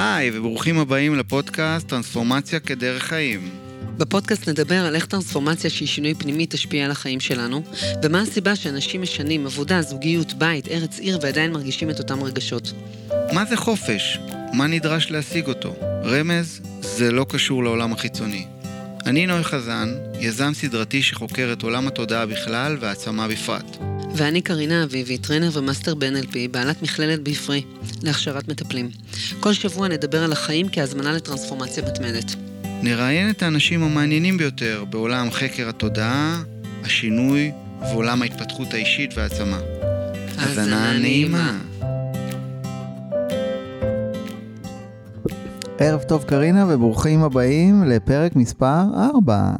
היי, וברוכים הבאים לפודקאסט טרנספורמציה כדרך חיים. בפודקאסט נדבר על איך טרנספורמציה שהיא שינוי פנימי תשפיע על החיים שלנו, ומה הסיבה שאנשים משנים עבודה, זוגיות, בית, ארץ עיר ועדיין מרגישים את אותם רגשות. מה זה חופש? מה נדרש להשיג אותו? רמז, זה לא קשור לעולם החיצוני. אני נוי חזן, יזם סדרתי שחוקר את עולם התודעה בכלל והעצמה בפרט. ואני קרינה אביבי, trainer ומאסטר ב-NLP, בעלת מכללת Be Free, להכשרת מטפלים. כל שבוע נדבר על החיים כהזמנה לטרנספורמציה מתמדת. נראיין את האנשים המעניינים ביותר בעולם חקר התודעה, השינוי ועולם ההתפתחות האישית והעצמה. האזנה נעימה. ערב טוב קרינה וברוכים הבאים לפרק מספר 4.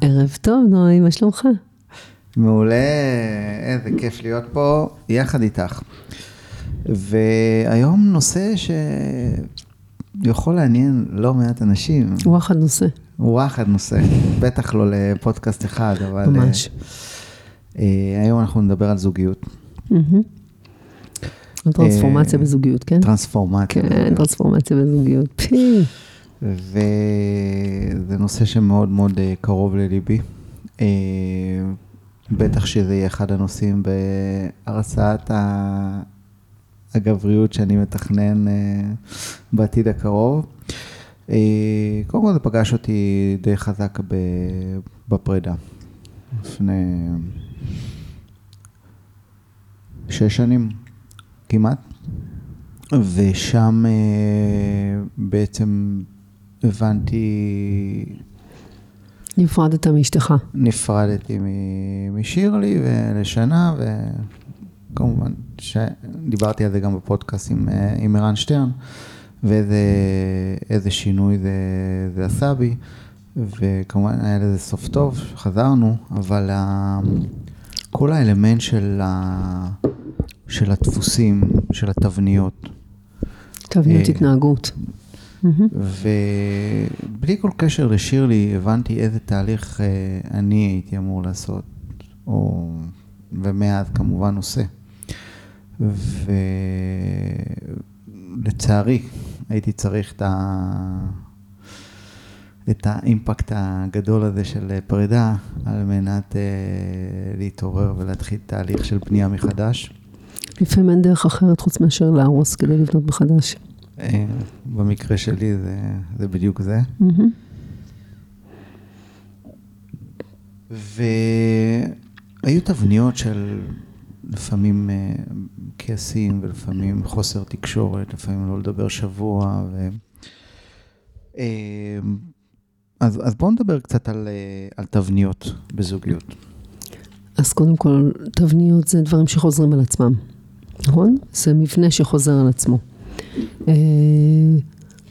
ערב טוב, נוי, מה שלומך? מעולה, איזה כיף להיות פה יחד איתך. והיום נושא שיכול לעניין לא מעט אנשים. וואחד נושא. וואחד נושא, בטח לא לפודקאסט אחד, אבל... ממש. אה, היום אנחנו נדבר על זוגיות. טרנספורמציה בזוגיות, כן? טרנספורמציה. כן, טרנספורמציה בזוגיות. וזה נושא שמאוד מאוד אה, קרוב לליבי. אה, בטח שזה יהיה אחד הנושאים בהרצאת הגבריות שאני מתכנן בעתיד הקרוב. קודם כל זה פגש אותי די חזק בפרידה. לפני שש שנים כמעט, ושם בעצם הבנתי... נפרדת מאשתך. נפרדתי משירלי לשנה, וכמובן שדיברתי על זה גם בפודקאסט עם, עם ערן שטרן, ואיזה שינוי זה, זה עשה בי, וכמובן היה לזה סוף טוב, חזרנו, אבל כל האלמנט של, ה, של הדפוסים, של התבניות. תבניות התנהגות. ובלי כל קשר לשירלי, הבנתי איזה תהליך אני הייתי אמור לעשות, או, ומאז כמובן עושה. ולצערי, הייתי צריך את, ה... את האימפקט הגדול הזה של פרידה, על מנת uh, להתעורר ולהתחיל תהליך של בנייה מחדש. לפעמים אין דרך אחרת חוץ מאשר להרוס כדי לבנות מחדש. במקרה שלי זה, זה בדיוק זה. והיו תבניות של לפעמים כעסים ולפעמים חוסר תקשורת, לפעמים לא לדבר שבוע. ו... אז, אז בואו נדבר קצת על, על תבניות בזוגיות. אז קודם כל, תבניות זה דברים שחוזרים על עצמם, נכון? זה מבנה שחוזר על עצמו.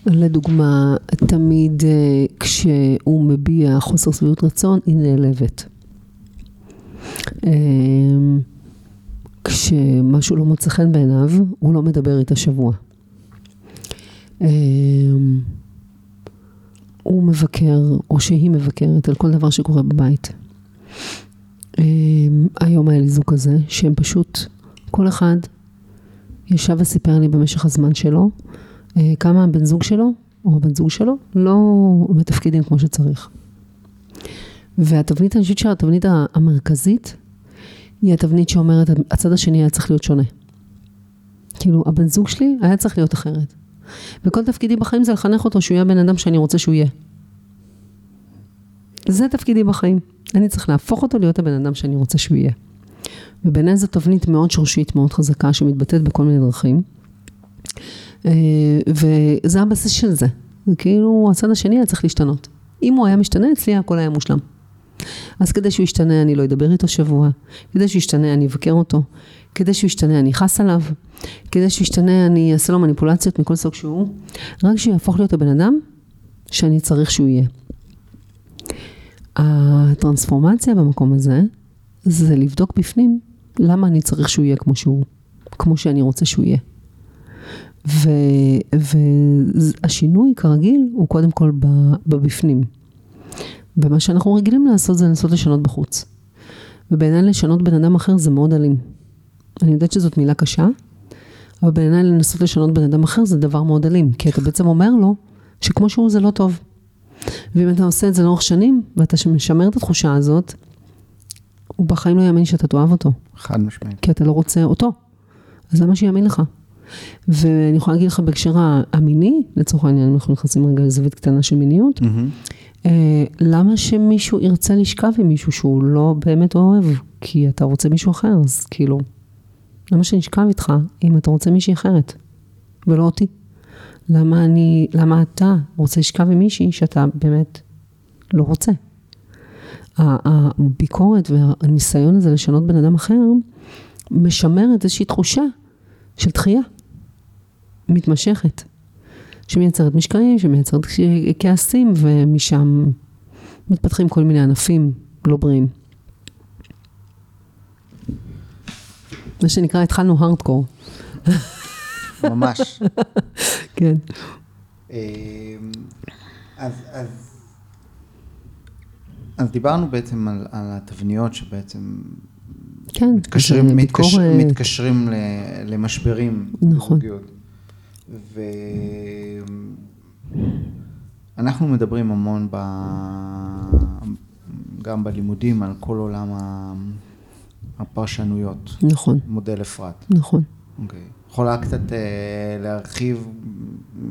לדוגמה, תמיד כשהוא מביע חוסר שביעות רצון, היא נעלבת. כשמשהו לא מוצא חן בעיניו, הוא לא מדבר איתה שבוע. הוא מבקר, או שהיא מבקרת, על כל דבר שקורה בבית. היום היה לי זוג כזה, שהם פשוט, כל אחד ישב וסיפר לי במשך הזמן שלו, כמה הבן זוג שלו, או הבן זוג שלו, לא מתפקידים כמו שצריך. והתבנית, אני חושבת שהתבנית המרכזית, היא התבנית שאומרת, הצד השני היה צריך להיות שונה. כאילו, הבן זוג שלי היה צריך להיות אחרת. וכל תפקידי בחיים זה לחנך אותו שהוא יהיה בן אדם שאני רוצה שהוא יהיה. זה תפקידי בחיים. אני צריך להפוך אותו להיות הבן אדם שאני רוצה שהוא יהיה. ובעיניי זו תבנית מאוד שורשית, מאוד חזקה, שמתבטאת בכל מיני דרכים. וזה הבסיס של זה. זה כאילו, הצד השני היה צריך להשתנות. אם הוא היה משתנה, אצלי הכל היה מושלם. אז כדי שהוא ישתנה, אני לא אדבר איתו שבוע. כדי שהוא ישתנה, אני אבקר אותו. כדי שהוא ישתנה, אני אכעס עליו. כדי שהוא ישתנה, אני אעשה לו מניפולציות מכל סוג שהוא. רק שהוא יהפוך להיות הבן אדם שאני צריך שהוא יהיה. הטרנספורמציה במקום הזה, זה לבדוק בפנים למה אני צריך שהוא יהיה כמו שהוא, כמו שאני רוצה שהוא יהיה. והשינוי כרגיל הוא קודם כל בבפנים. ומה שאנחנו רגילים לעשות זה לנסות לשנות בחוץ. ובעיניי לשנות בן אדם אחר זה מאוד אלים. אני יודעת שזאת מילה קשה, אבל בעיניי לנסות לשנות בן אדם אחר זה דבר מאוד אלים, כי אתה בעצם אומר לו שכמו שהוא זה לא טוב. ואם אתה עושה את זה לאורך שנים, ואתה משמר את התחושה הזאת, הוא בחיים לא יאמין שאתה תאהב אותו, חד משמעית. כי אתה לא רוצה אותו. אז למה שיאמין לך? ואני יכולה להגיד לך בהקשר המיני, לצורך העניין, אנחנו נכנסים רגע לזווית קטנה של מיניות. אה, למה שמישהו ירצה לשכב עם מישהו שהוא לא באמת אוהב? כי אתה רוצה מישהו אחר, אז כאילו, למה שנשכב איתך אם אתה רוצה מישהי אחרת, ולא אותי? למה אני, למה אתה רוצה לשכב עם מישהי שאתה באמת לא רוצה? הביקורת והניסיון הזה לשנות בן אדם אחר, משמרת איזושהי תחושה של דחייה מתמשכת. שמייצרת משקעים, שמייצרת כעסים, ומשם מתפתחים כל מיני ענפים לא בריאים. מה שנקרא, התחלנו הארדקור. ממש. כן. אמ, אז, אז, אז דיברנו בעצם על, על התבניות שבעצם כן. מתקשרים, מתקשר. מתקשרים ל, למשברים נכון. ואנחנו מדברים המון ב... גם בלימודים על כל עולם הפרשנויות, נכון, מודל אפרת. נכון. אוקיי. יכולה קצת אה, להרחיב,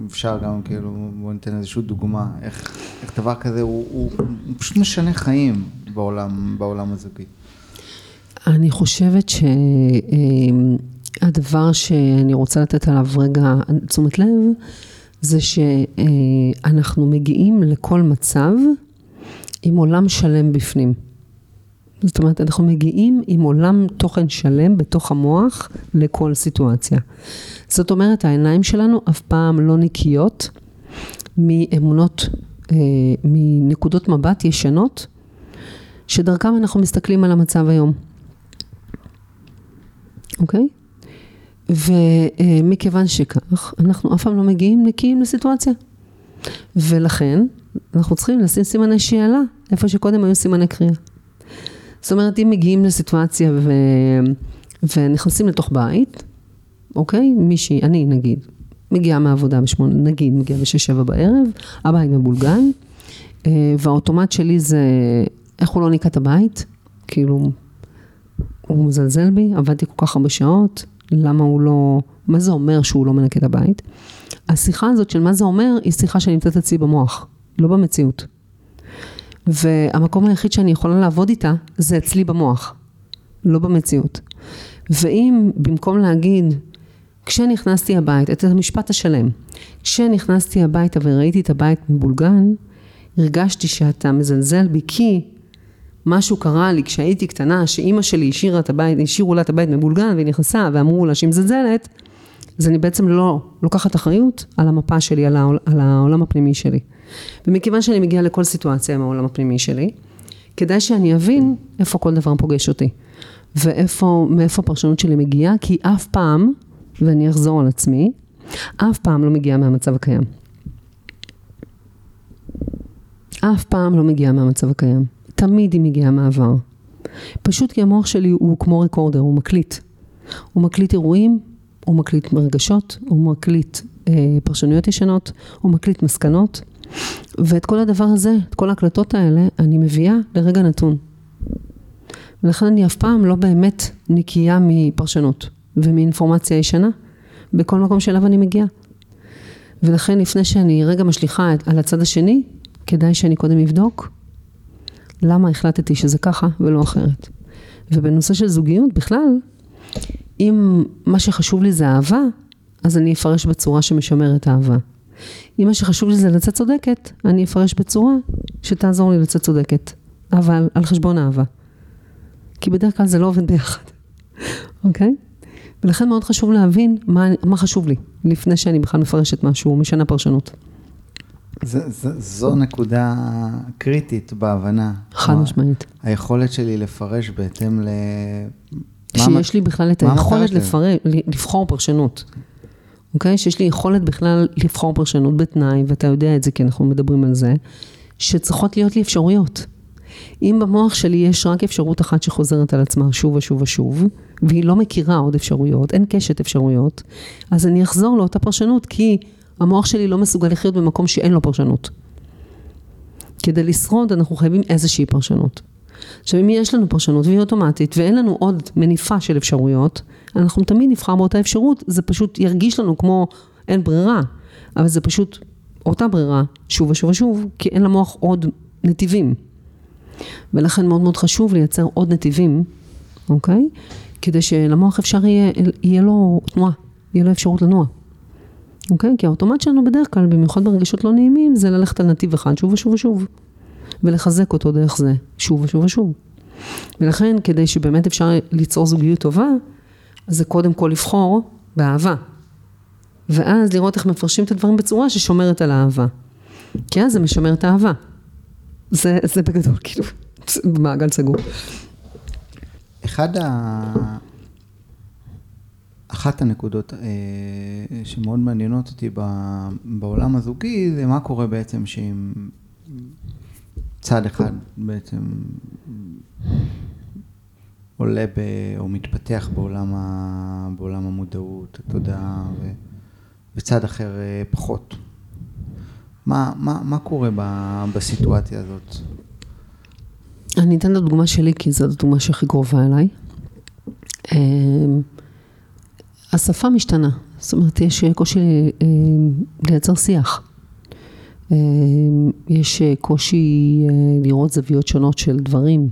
אפשר גם כאילו, בוא ניתן איזושהי דוגמה, איך, איך דבר כזה הוא, הוא, הוא פשוט משנה חיים בעולם, בעולם הזוגי. אני חושבת שהדבר שאני רוצה לתת עליו רגע תשומת לב, זה שאנחנו מגיעים לכל מצב עם עולם שלם בפנים. זאת אומרת, אנחנו מגיעים עם עולם תוכן שלם בתוך המוח לכל סיטואציה. זאת אומרת, העיניים שלנו אף פעם לא נקיות מאמונות, אה, מנקודות מבט ישנות, שדרכם אנחנו מסתכלים על המצב היום. אוקיי? ומכיוון שכך, אנחנו אף פעם לא מגיעים נקיים לסיטואציה. ולכן, אנחנו צריכים לשים סימני שאלה, איפה שקודם היו סימני קריאה. זאת אומרת, אם מגיעים לסיטואציה ו... ונכנסים לתוך בית, אוקיי? מישהי, אני נגיד, מגיעה מהעבודה בשמונה, נגיד, מגיעה בשש שבע בערב, הבית מבולגן, אה, והאוטומט שלי זה, איך הוא לא ניקה את הבית? כאילו, הוא מזלזל בי, עבדתי כל כך הרבה שעות, למה הוא לא, מה זה אומר שהוא לא מנקה את הבית? השיחה הזאת של מה זה אומר, היא שיחה שנמצאת אצלי במוח, לא במציאות. והמקום היחיד שאני יכולה לעבוד איתה, זה אצלי במוח, לא במציאות. ואם במקום להגיד, כשנכנסתי הביתה, את המשפט השלם, כשנכנסתי הביתה וראיתי את הבית מבולגן, הרגשתי שאתה מזלזל בי כי משהו קרה לי כשהייתי קטנה, שאימא שלי השאירה את הבית, השאירו לה את הבית מבולגן והיא נכנסה ואמרו לה שהיא מזלזלת, אז אני בעצם לא לוקחת אחריות על המפה שלי, על העול, על העולם הפנימי שלי. ומכיוון שאני מגיעה לכל סיטואציה עם העולם הפנימי שלי, כדאי שאני אבין איפה כל דבר פוגש אותי. ואיפה, מאיפה הפרשנות שלי מגיעה, כי אף פעם, ואני אחזור על עצמי, אף פעם לא מגיעה מהמצב הקיים. אף פעם לא מגיעה מהמצב הקיים. תמיד היא מגיעה מהעבר. פשוט כי המוח שלי הוא כמו רקורדר, הוא מקליט. הוא מקליט אירועים, הוא מקליט רגשות, הוא מקליט אה, פרשנויות ישנות, הוא מקליט מסקנות, ואת כל הדבר הזה, את כל ההקלטות האלה, אני מביאה לרגע נתון. ולכן אני אף פעם לא באמת נקייה מפרשנות ומאינפורמציה ישנה בכל מקום שאליו אני מגיעה. ולכן לפני שאני רגע משליכה על הצד השני, כדאי שאני קודם אבדוק למה החלטתי שזה ככה ולא אחרת. ובנושא של זוגיות בכלל, אם מה שחשוב לי זה אהבה, אז אני אפרש בצורה שמשמרת אהבה. אם מה שחשוב לי זה לצאת צודקת, אני אפרש בצורה שתעזור לי לצאת צודקת, אבל על חשבון אהבה. כי בדרך כלל זה לא עובד ביחד, אוקיי? ולכן מאוד חשוב להבין מה, מה חשוב לי, לפני שאני בכלל מפרשת משהו, משנה פרשנות. זה, זה, זו נקודה קריטית בהבנה. חד משמעית. היכולת שלי לפרש בהתאם ל... שיש לי בכלל את היכולת? לפרש, לבחור פרשנות. אוקיי? שיש לי יכולת בכלל לבחור פרשנות בתנאי, ואתה יודע את זה כי אנחנו מדברים על זה, שצריכות להיות לי אפשרויות. אם במוח שלי יש רק אפשרות אחת שחוזרת על עצמה שוב ושוב ושוב, והיא לא מכירה עוד אפשרויות, אין קשת אפשרויות, אז אני אחזור לאותה פרשנות, כי המוח שלי לא מסוגל לחיות במקום שאין לו פרשנות. כדי לשרוד אנחנו חייבים איזושהי פרשנות. עכשיו אם יש לנו פרשנות והיא אוטומטית ואין לנו עוד מניפה של אפשרויות, אנחנו תמיד נבחר באותה אפשרות, זה פשוט ירגיש לנו כמו אין ברירה, אבל זה פשוט אותה ברירה שוב ושוב ושוב, כי אין למוח עוד נתיבים. ולכן מאוד מאוד חשוב לייצר עוד נתיבים, אוקיי? כדי שלמוח אפשר יהיה, יהיה לו תנועה, יהיה לו אפשרות לנוע. אוקיי? כי האוטומט שלנו בדרך כלל, במיוחד ברגשות לא נעימים, זה ללכת על נתיב אחד שוב ושוב ושוב. ולחזק אותו דרך זה, שוב ושוב ושוב. ולכן, כדי שבאמת אפשר ליצור זוגיות טובה, זה קודם כל לבחור באהבה. ואז לראות איך מפרשים את הדברים בצורה ששומרת על האהבה. כי אז זה משמר את האהבה. זה, זה בגדול, כאילו, במעגל סגור. אחד ה... אחת הנקודות אה, שמאוד מעניינות אותי בעולם הזוגי זה מה קורה בעצם שאם צד אחד בעצם עולה ב, או מתפתח בעולם, ה, בעולם המודעות, התודעה, ו, וצד אחר אה, פחות. מה, מה, מה קורה ב, בסיטואציה הזאת? אני אתן את הדוגמה שלי, כי זו הדוגמה שהכי קרובה אליי. אה, השפה משתנה, זאת אומרת, יש קושי אה, לייצר שיח. יש קושי לראות זוויות שונות של דברים.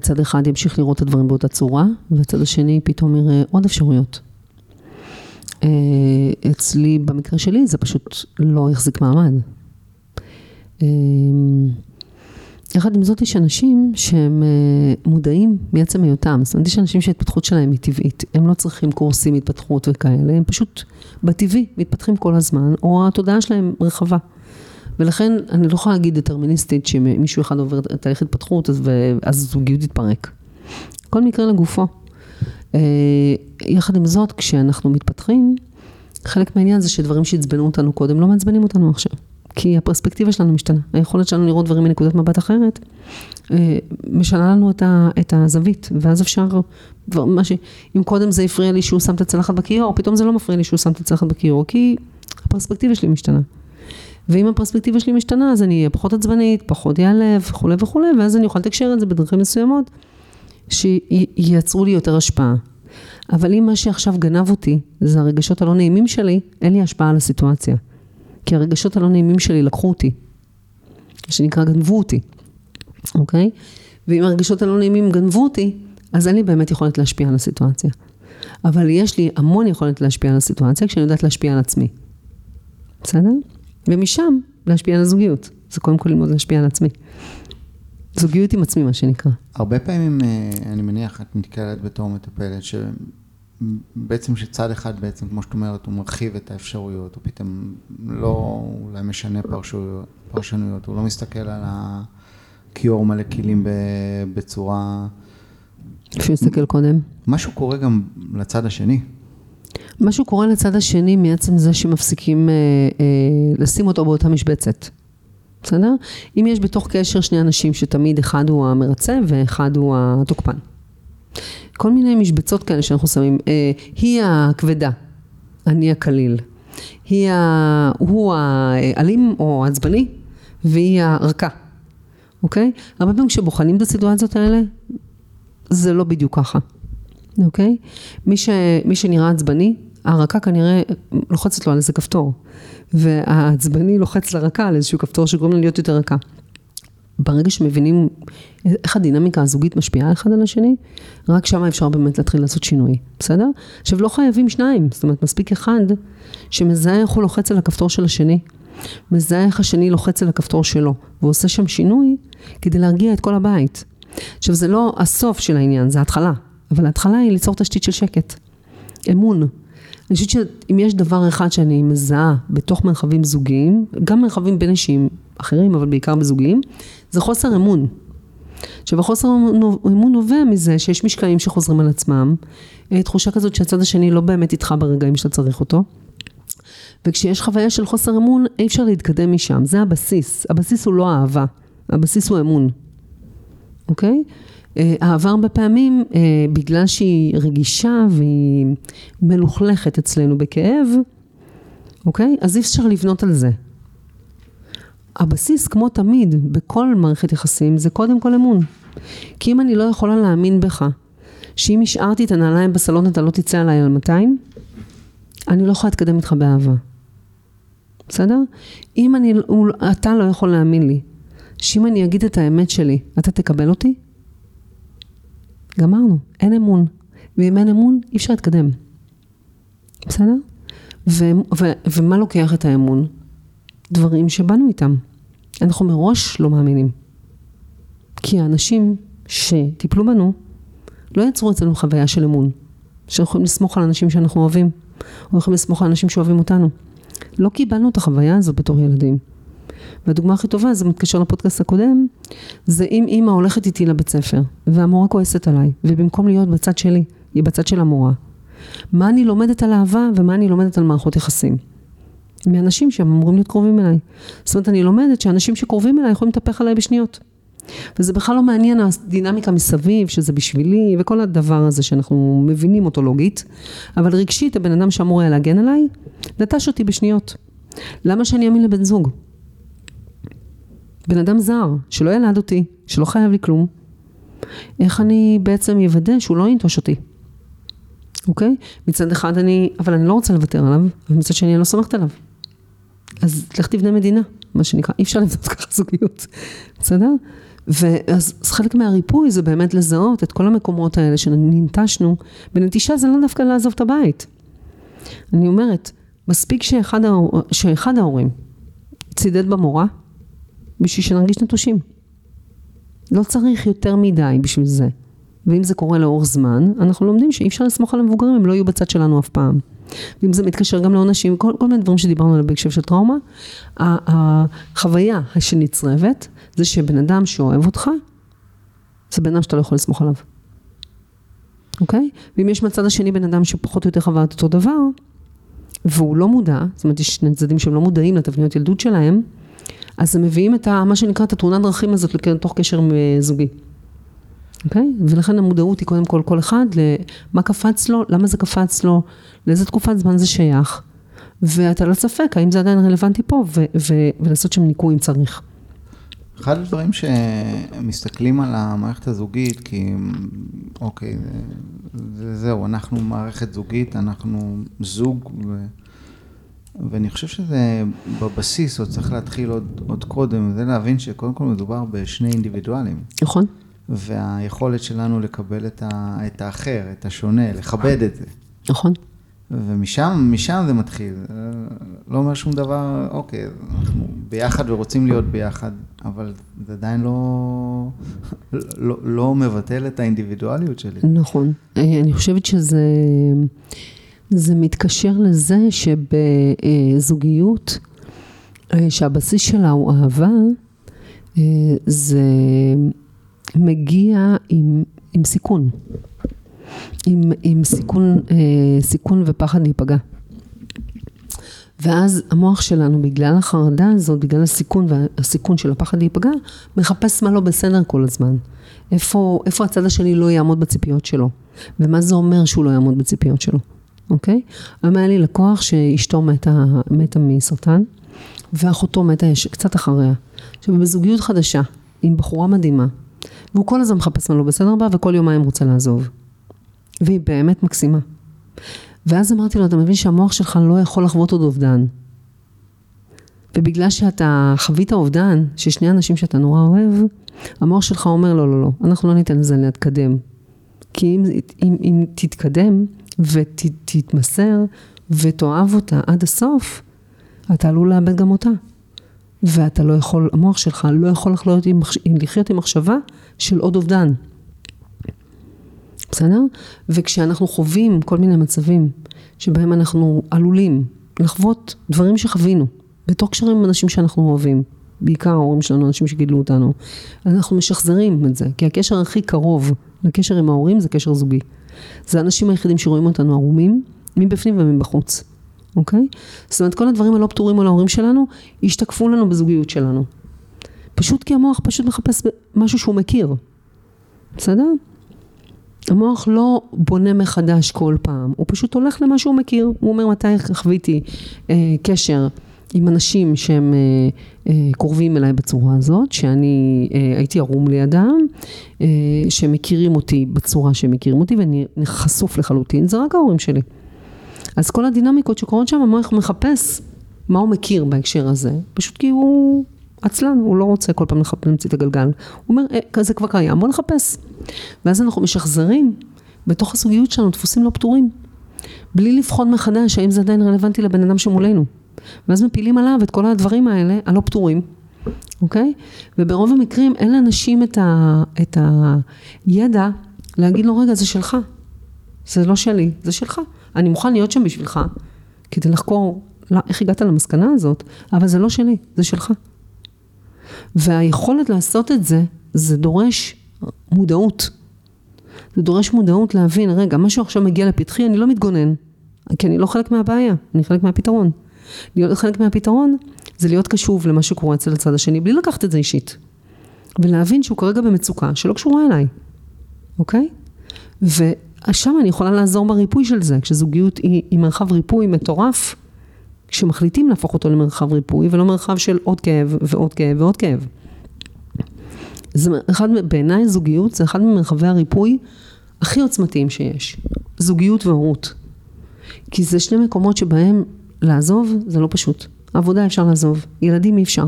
צד אחד ימשיך לראות את הדברים באותה צורה, והצד השני פתאום יראה עוד אפשרויות. אצלי, במקרה שלי, זה פשוט לא החזיק מעמד. יחד עם זאת יש אנשים שהם מודעים מעצם היותם, זאת אומרת יש אנשים שההתפתחות שלהם היא טבעית, הם לא צריכים קורסים התפתחות וכאלה, הם פשוט בטבעי מתפתחים כל הזמן, או התודעה שלהם רחבה. ולכן אני לא יכולה להגיד דטרמיניסטית שמישהו אחד עובר תהליך התפתחות אז, אז זוגיות תתפרק. כל מקרה לגופו. יחד עם זאת, כשאנחנו מתפתחים, חלק מהעניין זה שדברים שעצבנו אותנו קודם לא מעצבנים אותנו עכשיו. כי הפרספקטיבה שלנו משתנה. היכולת שלנו לראות דברים מנקודת מבט אחרת, משנה לנו את, ה, את הזווית, ואז אפשר, דבר, מה ש... אם קודם זה הפריע לי שהוא שם את הצלחת בכיור, פתאום זה לא מפריע לי שהוא שם את הצלחת בכיור, כי הפרספקטיבה שלי משתנה. ואם הפרספקטיבה שלי משתנה, אז אני אהיה פחות עצבנית, פחות יעלב וכולי וכולי, ואז אני אוכל לתקשר את זה בדרכים מסוימות, שייצרו לי יותר השפעה. אבל אם מה שעכשיו גנב אותי, זה הרגשות הלא נעימים שלי, אין לי השפעה על הסיטואציה. כי הרגשות הלא נעימים שלי לקחו אותי. מה שנקרא גנבו אותי, אוקיי? ואם הרגשות הלא נעימים גנבו אותי, אז אין לי באמת יכולת להשפיע על הסיטואציה. אבל יש לי המון יכולת להשפיע על הסיטואציה כשאני יודעת להשפיע על עצמי. בסדר? ומשם להשפיע על הזוגיות. זה קודם כל ללמוד להשפיע על עצמי. זוגיות עם עצמי, מה שנקרא. הרבה פעמים, אה, אני מניח, את נתקלת בתור מטפלת, שבעצם שצד אחד בעצם, כמו שאת אומרת, הוא מרחיב את האפשרויות, הוא פתאום לא אולי משנה פרשויות, פרשנויות, הוא לא מסתכל על הכיור מלא כלים בצורה... שהוא יסתכל קודם. משהו קורה גם לצד השני. משהו קורה לצד השני מעצם זה שמפסיקים אה, אה, לשים אותו באותה משבצת. בסדר? אם יש בתוך קשר שני אנשים שתמיד אחד הוא המרצה ואחד הוא התוקפן. כל מיני משבצות כאלה שאנחנו שמים, אה, היא הכבדה, אני הקליל. היא ה... הוא האלים או העצבני והיא הרכה, אוקיי? הרבה פעמים כשבוחנים את הסיטואציות האלה, זה לא בדיוק ככה, אוקיי? מי, ש... מי שנראה עצבני, הרכה כנראה לוחצת לו על איזה כפתור, והעצבני לוחץ לרכה על איזשהו כפתור שגורם לה להיות יותר רכה. ברגע שמבינים איך הדינמיקה הזוגית משפיעה אחד על השני, רק שם אפשר באמת להתחיל לעשות שינוי, בסדר? עכשיו לא חייבים שניים, זאת אומרת מספיק אחד שמזהה איך הוא לוחץ על הכפתור של השני, מזהה איך השני לוחץ על הכפתור שלו, ועושה שם שינוי כדי להרגיע את כל הבית. עכשיו זה לא הסוף של העניין, זה ההתחלה, אבל ההתחלה היא ליצור תשתית של שקט, אמון. אני חושבת שאם יש דבר אחד שאני מזהה בתוך מרחבים זוגיים, גם מרחבים בין אישיים אחרים, אבל בעיקר בזוגיים, זה חוסר אמון. עכשיו החוסר אמון נובע מזה שיש משקעים שחוזרים על עצמם, אה, תחושה כזאת שהצד השני לא באמת איתך ברגעים שאתה צריך אותו. וכשיש חוויה של חוסר אמון, אי אפשר להתקדם משם, זה הבסיס. הבסיס הוא לא אהבה, הבסיס הוא אמון. אוקיי? אה, אהבה הרבה פעמים, אה, בגלל שהיא רגישה והיא מלוכלכת אצלנו בכאב, אוקיי? אז אי אפשר לבנות על זה. הבסיס, כמו תמיד, בכל מערכת יחסים, זה קודם כל אמון. כי אם אני לא יכולה להאמין בך, שאם השארתי את הנעליים בסלון אתה לא תצא עליי על 200, אני לא יכולה להתקדם איתך באהבה. בסדר? אם אני, אתה לא יכול להאמין לי, שאם אני אגיד את האמת שלי, אתה תקבל אותי? גמרנו, אין אמון. ואם אין אמון, אי אפשר להתקדם. בסדר? ו- ו- ומה לוקח את האמון? דברים שבאנו איתם. אנחנו מראש לא מאמינים. כי האנשים שטיפלו בנו, לא יצרו אצלנו חוויה של אמון. שאנחנו יכולים לסמוך על אנשים שאנחנו אוהבים, או יכולים לסמוך על אנשים שאוהבים אותנו. לא קיבלנו את החוויה הזאת בתור ילדים. והדוגמה הכי טובה, זה מתקשר לפודקאסט הקודם, זה אם אימא הולכת איתי לבית ספר, והמורה כועסת עליי, ובמקום להיות בצד שלי, היא בצד של המורה. מה אני לומדת על אהבה ומה אני לומדת על מערכות יחסים. מאנשים שהם אמורים להיות קרובים אליי. זאת אומרת, אני לומדת שאנשים שקרובים אליי יכולים להתהפך עליי בשניות. וזה בכלל לא מעניין הדינמיקה מסביב, שזה בשבילי, וכל הדבר הזה שאנחנו מבינים אותו לוגית, אבל רגשית, הבן אדם שאמור היה להגן עליי, נטש אותי בשניות. למה שאני אאמין לבן זוג? בן אדם זר, שלא ילד אותי, שלא חייב לי כלום, איך אני בעצם אוודא שהוא לא ינטוש אותי? אוקיי? מצד אחד אני, אבל אני לא רוצה לוותר עליו, ומצד שני אני לא סומכת עליו. אז לך תבנה מדינה, מה שנקרא, אי אפשר לבנות ככה זוגיות, בסדר? ואז חלק מהריפוי זה באמת לזהות את כל המקומות האלה שננטשנו, ונטישה זה לא דווקא לעזוב את הבית. אני אומרת, מספיק שאחד, ההור, שאחד ההורים צידד במורה, בשביל שנרגיש נטושים. לא צריך יותר מדי בשביל זה. ואם זה קורה לאורך זמן, אנחנו לומדים שאי אפשר לסמוך על המבוגרים, הם לא יהיו בצד שלנו אף פעם. ואם זה מתקשר גם לעונשים, כל, כל מיני דברים שדיברנו עליהם בהקשר של טראומה, החוויה שנצרבת זה שבן אדם שאוהב אותך, זה בן אדם שאתה לא יכול לסמוך עליו. אוקיי? ואם יש מהצד השני בן אדם שפחות או יותר חווה את אותו דבר, והוא לא מודע, זאת אומרת יש שני צדדים שהם לא מודעים לתבניות ילדות שלהם, אז הם מביאים את ה, מה שנקרא את התאונת דרכים הזאת לתוך קשר זוגי. אוקיי? Okay? ולכן המודעות היא קודם כל כל אחד למה קפץ לו, למה זה קפץ לו, לאיזה תקופת זמן זה שייך. ואתה לא ספק האם זה עדיין רלוונטי פה, ו- ו- ולעשות שם ניקוי אם צריך. אחד הדברים שמסתכלים על המערכת הזוגית, כי אוקיי, זה, זהו, אנחנו מערכת זוגית, אנחנו זוג, ו, ואני חושב שזה בבסיס, עוד צריך להתחיל עוד, עוד קודם, זה להבין שקודם כל מדובר בשני אינדיבידואלים. נכון. והיכולת שלנו לקבל את, ה, את האחר, את השונה, לכבד את זה. נכון. ומשם, משם זה מתחיל. לא אומר שום דבר, אוקיי, אנחנו ביחד ורוצים להיות ביחד, אבל זה עדיין לא, לא, לא מבטל את האינדיבידואליות שלי. נכון. אני חושבת שזה זה מתקשר לזה שבזוגיות, שהבסיס שלה הוא אהבה, זה מגיע עם, עם סיכון. עם, עם סיכון, אה, סיכון ופחד להיפגע. ואז המוח שלנו, בגלל החרדה הזאת, בגלל הסיכון והסיכון של הפחד להיפגע, מחפש מה לא בסדר כל הזמן. איפה, איפה הצד השני לא יעמוד בציפיות שלו, ומה זה אומר שהוא לא יעמוד בציפיות שלו, אוקיי? היום היה לי לקוח שאשתו מתה, מתה מסרטן, ואחותו מתה קצת אחריה. עכשיו, בזוגיות חדשה, עם בחורה מדהימה, והוא כל הזמן מחפש מה לא בסדר בה, וכל יומיים רוצה לעזוב. והיא באמת מקסימה. ואז אמרתי לו, אתה מבין שהמוח שלך לא יכול לחוות עוד אובדן. ובגלל שאתה חווית אובדן, ששני אנשים שאתה נורא אוהב, המוח שלך אומר, לא, לא, לא, אנחנו לא ניתן לזה להתקדם. כי אם, אם, אם תתקדם ותתמסר ותאהב אותה עד הסוף, אתה עלול לאבד גם אותה. ואתה לא יכול, המוח שלך לא יכול לחיות עם, לחיות עם מחשבה של עוד אובדן. בסדר? וכשאנחנו חווים כל מיני מצבים שבהם אנחנו עלולים לחוות דברים שחווינו, בתור קשרים עם אנשים שאנחנו אוהבים, בעיקר ההורים שלנו, אנשים שגידלו אותנו, אנחנו משחזרים את זה, כי הקשר הכי קרוב לקשר עם ההורים זה קשר זוגי. זה האנשים היחידים שרואים אותנו ערומים, מבפנים ומבחוץ, אוקיי? זאת אומרת, כל הדברים הלא פתורים על ההורים שלנו, השתקפו לנו בזוגיות שלנו. פשוט כי המוח פשוט מחפש משהו שהוא מכיר. בסדר? המוח לא בונה מחדש כל פעם, הוא פשוט הולך למה שהוא מכיר. הוא אומר מתי חוויתי אה, קשר עם אנשים שהם אה, אה, קרובים אליי בצורה הזאת, שאני אה, הייתי ערום לידם, שמכירים אותי בצורה שהם מכירים אותי ואני חשוף לחלוטין, זה רק ההורים שלי. אז כל הדינמיקות שקורות שם, המוח מחפש מה הוא מכיר בהקשר הזה, פשוט כי הוא עצלן, הוא לא רוצה כל פעם להמציא את הגלגל. הוא אומר, זה כבר קיים, בוא נחפש. ואז אנחנו משחזרים בתוך הזוגיות שלנו דפוסים לא פתורים, בלי לבחון מחדש האם זה עדיין רלוונטי לבן אדם שמולנו. ואז מפילים עליו את כל הדברים האלה, הלא פתורים, אוקיי? וברוב המקרים אין לאנשים את, ה, את הידע להגיד לו, רגע, זה שלך. זה לא שלי, זה שלך. אני מוכן להיות שם בשבילך, כדי לחקור לא, איך הגעת למסקנה הזאת, אבל זה לא שלי, זה שלך. והיכולת לעשות את זה, זה דורש מודעות. זה דורש מודעות להבין, רגע, משהו עכשיו מגיע לפתחי, אני לא מתגונן, כי אני לא חלק מהבעיה, אני חלק מהפתרון. להיות חלק מהפתרון זה להיות קשוב למה שקורה אצל הצד השני, בלי לקחת את זה אישית. ולהבין שהוא כרגע במצוקה שלא קשורה אליי, אוקיי? ושם אני יכולה לעזור בריפוי של זה, כשזוגיות היא, היא מרחב ריפוי מטורף, כשמחליטים להפוך אותו למרחב ריפוי, ולא מרחב של עוד כאב ועוד כאב ועוד כאב. זה אחד, בעיניי זוגיות זה אחד ממרחבי הריפוי הכי עוצמתיים שיש. זוגיות והורות. כי זה שני מקומות שבהם לעזוב זה לא פשוט. עבודה אפשר לעזוב, ילדים אי אפשר.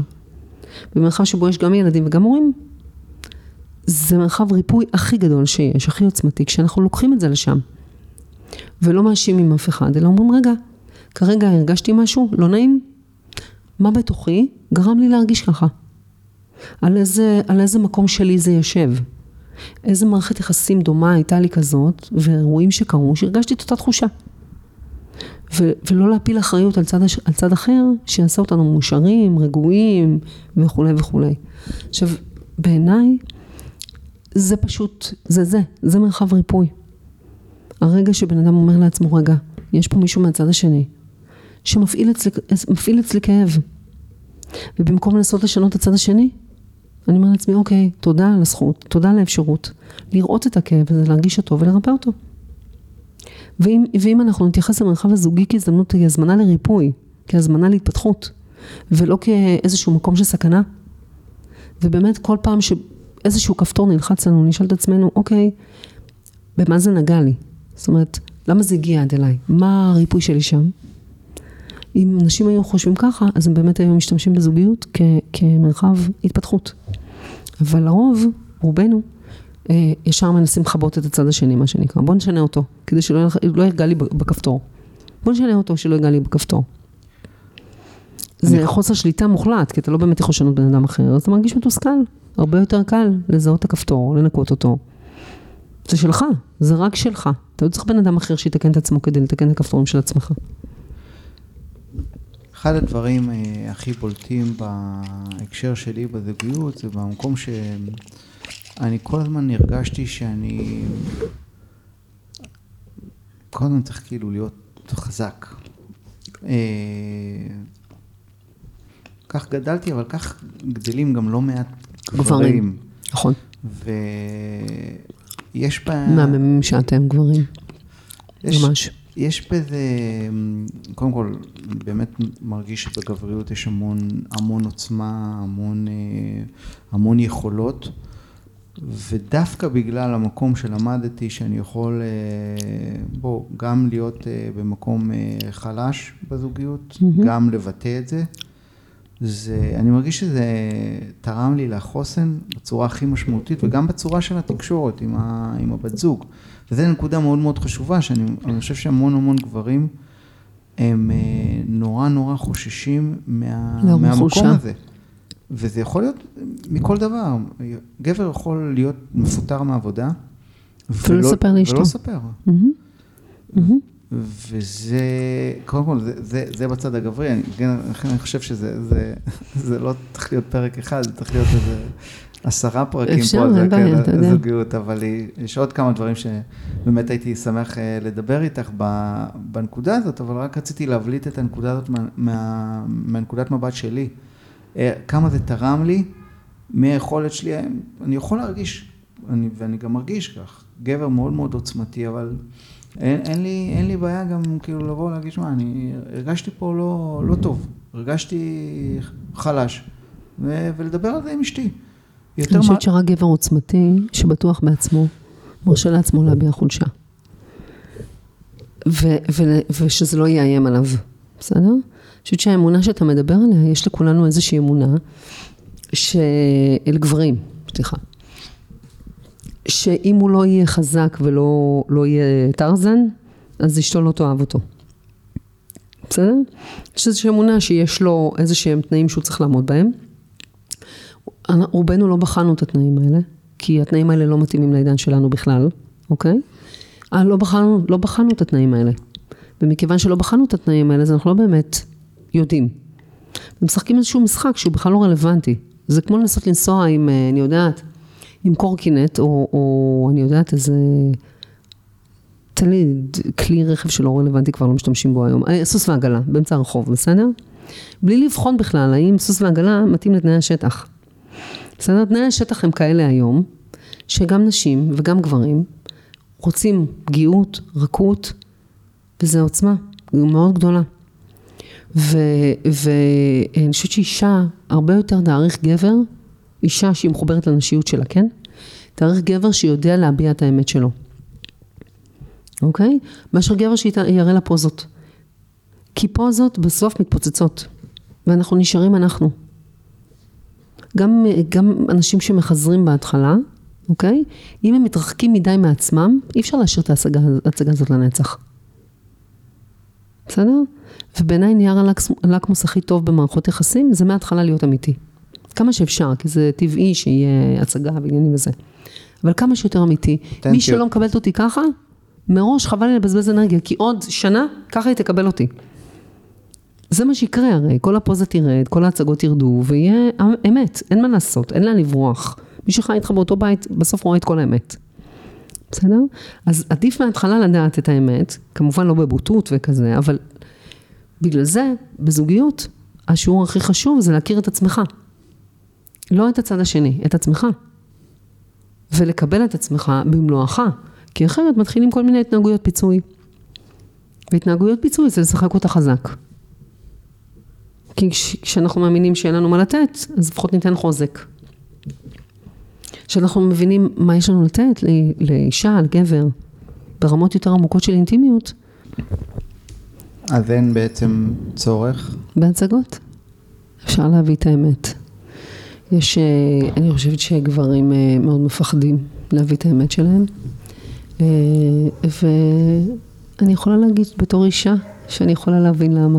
במרחב שבו יש גם ילדים וגם הורים, זה מרחב ריפוי הכי גדול שיש, הכי עוצמתי, כשאנחנו לוקחים את זה לשם. ולא מאשימים אף אחד, אלא אומרים, רגע, כרגע הרגשתי משהו לא נעים, מה בתוכי גרם לי להרגיש ככה? על איזה, על איזה מקום שלי זה יושב? איזה מערכת יחסים דומה הייתה לי כזאת, ואירועים שקרו, שהרגשתי את אותה תחושה. ו- ולא להפיל אחריות על צד, על צד אחר, שיעשה אותנו מאושרים, רגועים וכולי וכולי. עכשיו, בעיניי, זה פשוט, זה זה, זה מרחב ריפוי. הרגע שבן אדם אומר לעצמו, רגע, יש פה מישהו מהצד השני, שמפעיל אצלי, אצלי כאב. ובמקום לנסות לשנות את הצד השני, אני אומר לעצמי, אוקיי, תודה על הזכות, תודה על האפשרות, לראות את הכאב הזה, להרגיש אותו ולרפא אותו. ואם, ואם אנחנו נתייחס למרחב הזוגי כהזדמנות, כהזמנה לריפוי, כהזמנה להתפתחות, ולא כאיזשהו מקום של סכנה, ובאמת כל פעם שאיזשהו כפתור נלחץ לנו, נשאל את עצמנו, אוקיי, במה זה נגע לי? זאת אומרת, למה זה הגיע עד אליי? מה הריפוי שלי שם? אם אנשים היו חושבים ככה, אז הם באמת היו משתמשים בזוגיות כ- כמרחב התפתחות. אבל לרוב, רובנו, ישר מנסים לכבות את הצד השני, מה שנקרא. בוא נשנה אותו, כדי שלא לא יגע לי בכפתור. בוא נשנה אותו, שלא יגע לי בכפתור. זה חוסר שליטה מוחלט, כי אתה לא באמת יכול לשנות בן אדם אחר, אז אתה מרגיש מתוסכל. הרבה יותר קל לזהות את הכפתור, לנקות אותו. זה שלך, זה רק שלך. אתה לא צריך בן אדם אחר שיתקן את עצמו כדי לתקן את הכפתורים של עצמך. אחד הדברים אה, הכי בולטים בהקשר שלי בזוגיות זה במקום שאני כל הזמן הרגשתי שאני כל הזמן צריך כאילו להיות חזק. אה, כך גדלתי, אבל כך גדלים גם לא מעט גברים. נכון. ויש בה... מהממים שאתם גברים. יש, ממש. יש בזה, קודם כל, אני באמת מרגיש שבגבריות יש המון, המון עוצמה, המון, אה, המון יכולות, ודווקא בגלל המקום שלמדתי שאני יכול, אה, בוא, גם להיות אה, במקום חלש בזוגיות, mm-hmm. גם לבטא את זה, זה, אני מרגיש שזה תרם לי לחוסן בצורה הכי משמעותית, וגם בצורה של התקשורת עם, ה, עם הבת זוג. וזו נקודה מאוד מאוד חשובה, שאני חושב שהמון המון גברים הם אה, נורא נורא חוששים מה, מהמקום חושה. הזה. וזה יכול להיות מכל דבר. גבר יכול להיות מפוטר מעבודה. ולא לספר לאשתו. ולא לספר. וזה, קודם כל, זה, זה, זה בצד הגברי, אני, כן, אני חושב שזה זה, זה לא צריך להיות פרק אחד, זה צריך להיות איזה עשרה פרקים אפשר, פה, אפשר, אין בעיה, אתה יודע. זוגיות, אבל יש עוד כמה דברים שבאמת הייתי שמח אה, לדבר איתך בנקודה הזאת, אבל רק רציתי להבליט את הנקודה הזאת מה, מה, מהנקודת מבט שלי. אה, כמה זה תרם לי, מהיכולת שלי, אני יכול להרגיש אני, ואני גם מרגיש כך, גבר מאוד מאוד עוצמתי, אבל אין, אין, לי, אין לי בעיה גם כאילו לבוא ולהגיד, שמע, אני הרגשתי פה לא, לא טוב, הרגשתי חלש, ו, ולדבר על זה עם אשתי. אני חושבת שרק גבר עוצמתי, שבטוח בעצמו, מרשה לעצמו להביע חולשה. ו- ו- ושזה לא יאיים עליו, בסדר? חושבת שהאמונה שאתה מדבר עליה, יש לכולנו איזושהי אמונה, שאל גברים, סליחה, שאם הוא לא יהיה חזק ולא לא יהיה טרזן, אז אשתו לא תאהב אותו. בסדר? יש איזושהי אמונה שיש לו איזה שהם תנאים שהוא צריך לעמוד בהם. רובנו לא בחנו את התנאים האלה, כי התנאים האלה לא מתאימים לעידן שלנו בכלל, אוקיי? אה, לא בחנו, לא בחנו את התנאים האלה. ומכיוון שלא בחנו את התנאים האלה, אז אנחנו לא באמת יודעים. ומשחקים איזשהו משחק שהוא בכלל לא רלוונטי. זה כמו לנסות לנסוע עם, אה, אני יודעת, עם קורקינט, או, או אני יודעת איזה... תן לי כלי רכב שלא רלוונטי, כבר לא משתמשים בו היום. אה, סוס ועגלה, באמצע הרחוב, בסדר? בלי לבחון בכלל האם סוס ועגלה מתאים לתנאי השטח. בסדר? תנאי השטח הם כאלה היום, שגם נשים וגם גברים רוצים פגיעות, רכות, וזו עוצמה מאוד גדולה. ואני חושבת שאישה הרבה יותר תעריך גבר, אישה שהיא מחוברת לנשיות שלה, כן? תעריך גבר שיודע להביע את האמת שלו. אוקיי? מאשר גבר שיראה לה פוזות. כי פוזות בסוף מתפוצצות, ואנחנו נשארים אנחנו. גם, גם אנשים שמחזרים בהתחלה, אוקיי? אם הם מתרחקים מדי מעצמם, אי אפשר להשאיר את ההצגה, הזאת לנצח. בסדר? ובעיניי נייר הלקמוס הכי טוב במערכות יחסים, זה מההתחלה להיות אמיתי. כמה שאפשר, כי זה טבעי שיהיה הצגה ועניינים וזה. אבל כמה שיותר אמיתי. מי שלא מקבלת אותי ככה, מראש חבל לי לבזבז אנרגיה, כי עוד שנה, ככה היא תקבל אותי. זה מה שיקרה הרי, כל הפוזה תרד, כל ההצגות ירדו, ויהיה אמת, אין מה לעשות, אין לאן לברוח. מי שחי איתך באותו בית, בסוף רואה את כל האמת. בסדר? אז עדיף מההתחלה לדעת את האמת, כמובן לא בבוטות וכזה, אבל בגלל זה, בזוגיות, השיעור הכי חשוב זה להכיר את עצמך. לא את הצד השני, את עצמך. ולקבל את עצמך במלואך, כי אחרת מתחילים כל מיני התנהגויות פיצוי. והתנהגויות פיצוי זה לשחק אותה חזק. כי כשאנחנו מאמינים שאין לנו מה לתת, אז לפחות ניתן חוזק. כשאנחנו מבינים מה יש לנו לתת לאישה, לגבר, ברמות יותר עמוקות של אינטימיות. אז אין בעצם צורך? בהצגות. אפשר להביא את האמת. יש, אה, אני חושבת שגברים אה, מאוד מפחדים להביא את האמת שלהם. אה, ואני יכולה להגיד בתור אישה שאני יכולה להבין למה.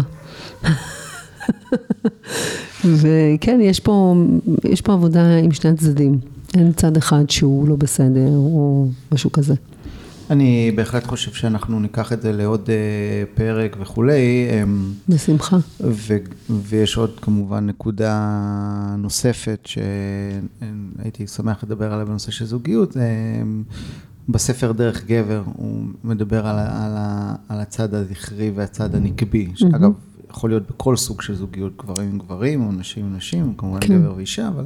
וכן, יש פה, יש פה עבודה עם שני הצדדים. אין צד אחד שהוא לא בסדר, או משהו כזה. אני בהחלט חושב שאנחנו ניקח את זה לעוד אה, פרק וכולי. אמ, בשמחה. ו, ויש עוד כמובן נקודה נוספת שהייתי שמח לדבר עליה בנושא של זוגיות. אמ, בספר דרך גבר הוא מדבר על, על, על הצד הזכרי והצד הנקבי, שאגב, יכול להיות בכל סוג של זוגיות, גברים עם גברים, או נשים עם נשים, כמובן כן. גבר ואישה, אבל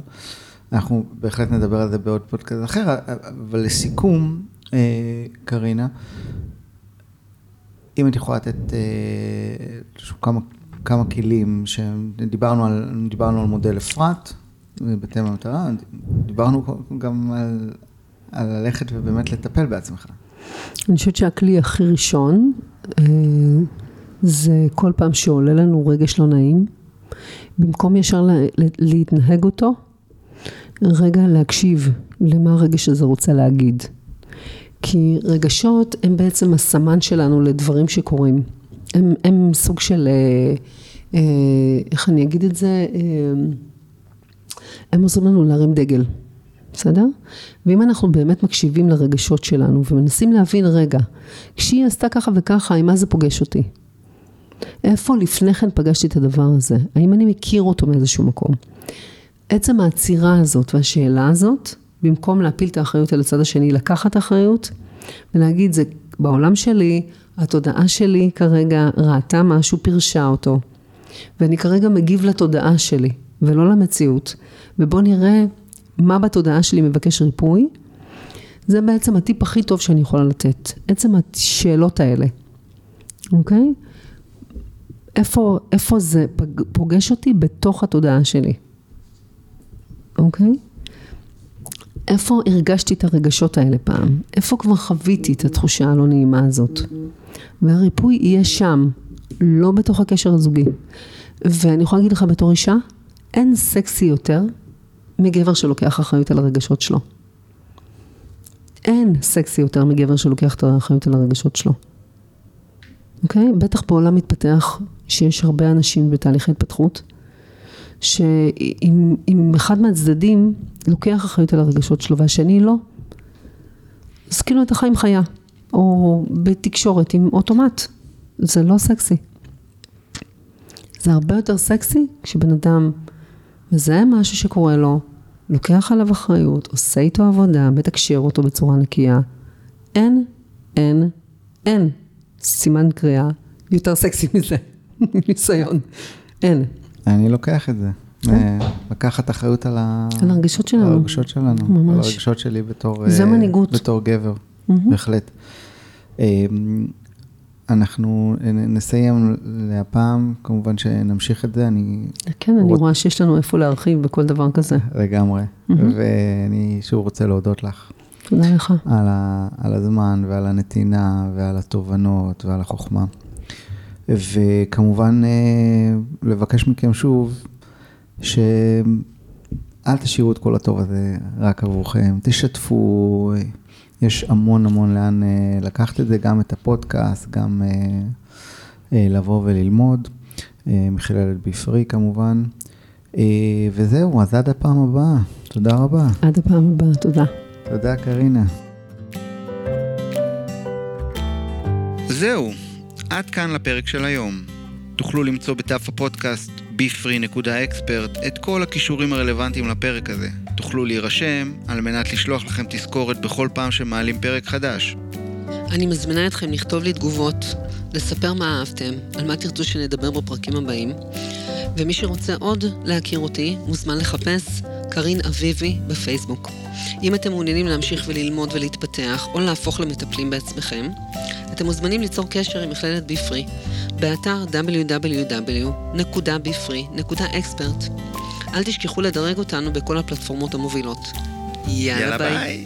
אנחנו בהחלט נדבר על זה בעוד פודקאסט אחר, אבל לסיכום, אה, קרינה, אם את יכולה לתת אה, כמה, כמה כלים, שדיברנו על, דיברנו על מודל אפרת, בתמה המטרה, דיברנו גם על, על ללכת ובאמת לטפל בעצמך. אני חושבת שהכלי הכי ראשון, אה, זה כל פעם שעולה לנו רגש לא נעים, במקום ישר להתנהג אותו, רגע להקשיב למה הרגש הזה רוצה להגיד. כי רגשות הם בעצם הסמן שלנו לדברים שקורים. הם, הם סוג של, אה, אה, איך אני אגיד את זה, אה, הם עוזרים לנו להרים דגל, בסדר? ואם אנחנו באמת מקשיבים לרגשות שלנו ומנסים להבין, רגע, כשהיא עשתה ככה וככה, עם מה זה פוגש אותי? איפה לפני כן פגשתי את הדבר הזה? האם אני מכיר אותו מאיזשהו מקום? עצם העצירה הזאת והשאלה הזאת, במקום להפיל את האחריות על הצד השני, לקחת אחריות ולהגיד, זה בעולם שלי, התודעה שלי כרגע ראתה משהו, פירשה אותו, ואני כרגע מגיב לתודעה שלי, ולא למציאות, ובואו נראה מה בתודעה שלי מבקש ריפוי, זה בעצם הטיפ הכי טוב שאני יכולה לתת. עצם השאלות האלה, אוקיי? איפה, איפה זה פוגש אותי בתוך התודעה שלי, אוקיי? איפה הרגשתי את הרגשות האלה פעם? איפה כבר חוויתי את התחושה הלא נעימה הזאת? והריפוי יהיה שם, לא בתוך הקשר הזוגי. ואני יכולה להגיד לך בתור אישה, אין סקסי יותר מגבר שלוקח אחריות על הרגשות שלו. אין סקסי יותר מגבר שלוקח את האחריות על הרגשות שלו. אוקיי? בטח בעולם מתפתח שיש הרבה אנשים בתהליכי התפתחות, שאם אם אחד מהצדדים לוקח אחריות על הרגשות שלו והשני לא, אז כאילו אתה חי עם חיה, או בתקשורת עם אוטומט, זה לא סקסי. זה הרבה יותר סקסי כשבן אדם מזהה משהו שקורה לו, לוקח עליו אחריות, עושה איתו עבודה, מתקשר אותו בצורה נקייה. אין, אין, אין סימן קריאה יותר סקסי מזה, ניסיון. אין. אני לוקח את זה. אה, לקחת אחריות על ה- כן. על הרגשות שלנו. על הרגשות שלנו. ממש. על הרגשות שלי בתור... זה אה, מנהיגות. בתור גבר. בהחלט. אה, אנחנו נסיים להפעם, כמובן שנמשיך את זה, אני כן, אני רואה שיש לנו איפה להרחיב בכל דבר כזה. לגמרי. ואני שוב רוצה להודות לך תודה לך. על, ה, על הזמן ועל הנתינה ועל התובנות ועל החוכמה. וכמובן אה, לבקש מכם שוב, שאל תשאירו את כל הטוב הזה רק עבורכם, תשתפו, יש המון המון לאן אה, לקחת את זה, גם את הפודקאסט, גם אה, לבוא וללמוד, מכללת בפרי כמובן. וזהו, אז עד הפעם הבאה, תודה רבה. עד הפעם הבאה, תודה. תודה קרינה. זהו, עד כאן לפרק של היום. תוכלו למצוא בדף הפודקאסט bfree.expert את כל הכישורים הרלוונטיים לפרק הזה. תוכלו להירשם על מנת לשלוח לכם תזכורת בכל פעם שמעלים פרק חדש. אני מזמינה אתכם לכתוב לי תגובות, לספר מה אהבתם, על מה תרצו שנדבר בפרקים הבאים, ומי שרוצה עוד להכיר אותי, מוזמן לחפש קרין אביבי בפייסבוק. אם אתם מעוניינים להמשיך וללמוד ולהתפתח, או להפוך למטפלים בעצמכם, אתם מוזמנים ליצור קשר עם מכללת ביפרי, באתר www.bfree.expert. אל תשכחו לדרג אותנו בכל הפלטפורמות המובילות. יאללה, יאללה ביי. ביי.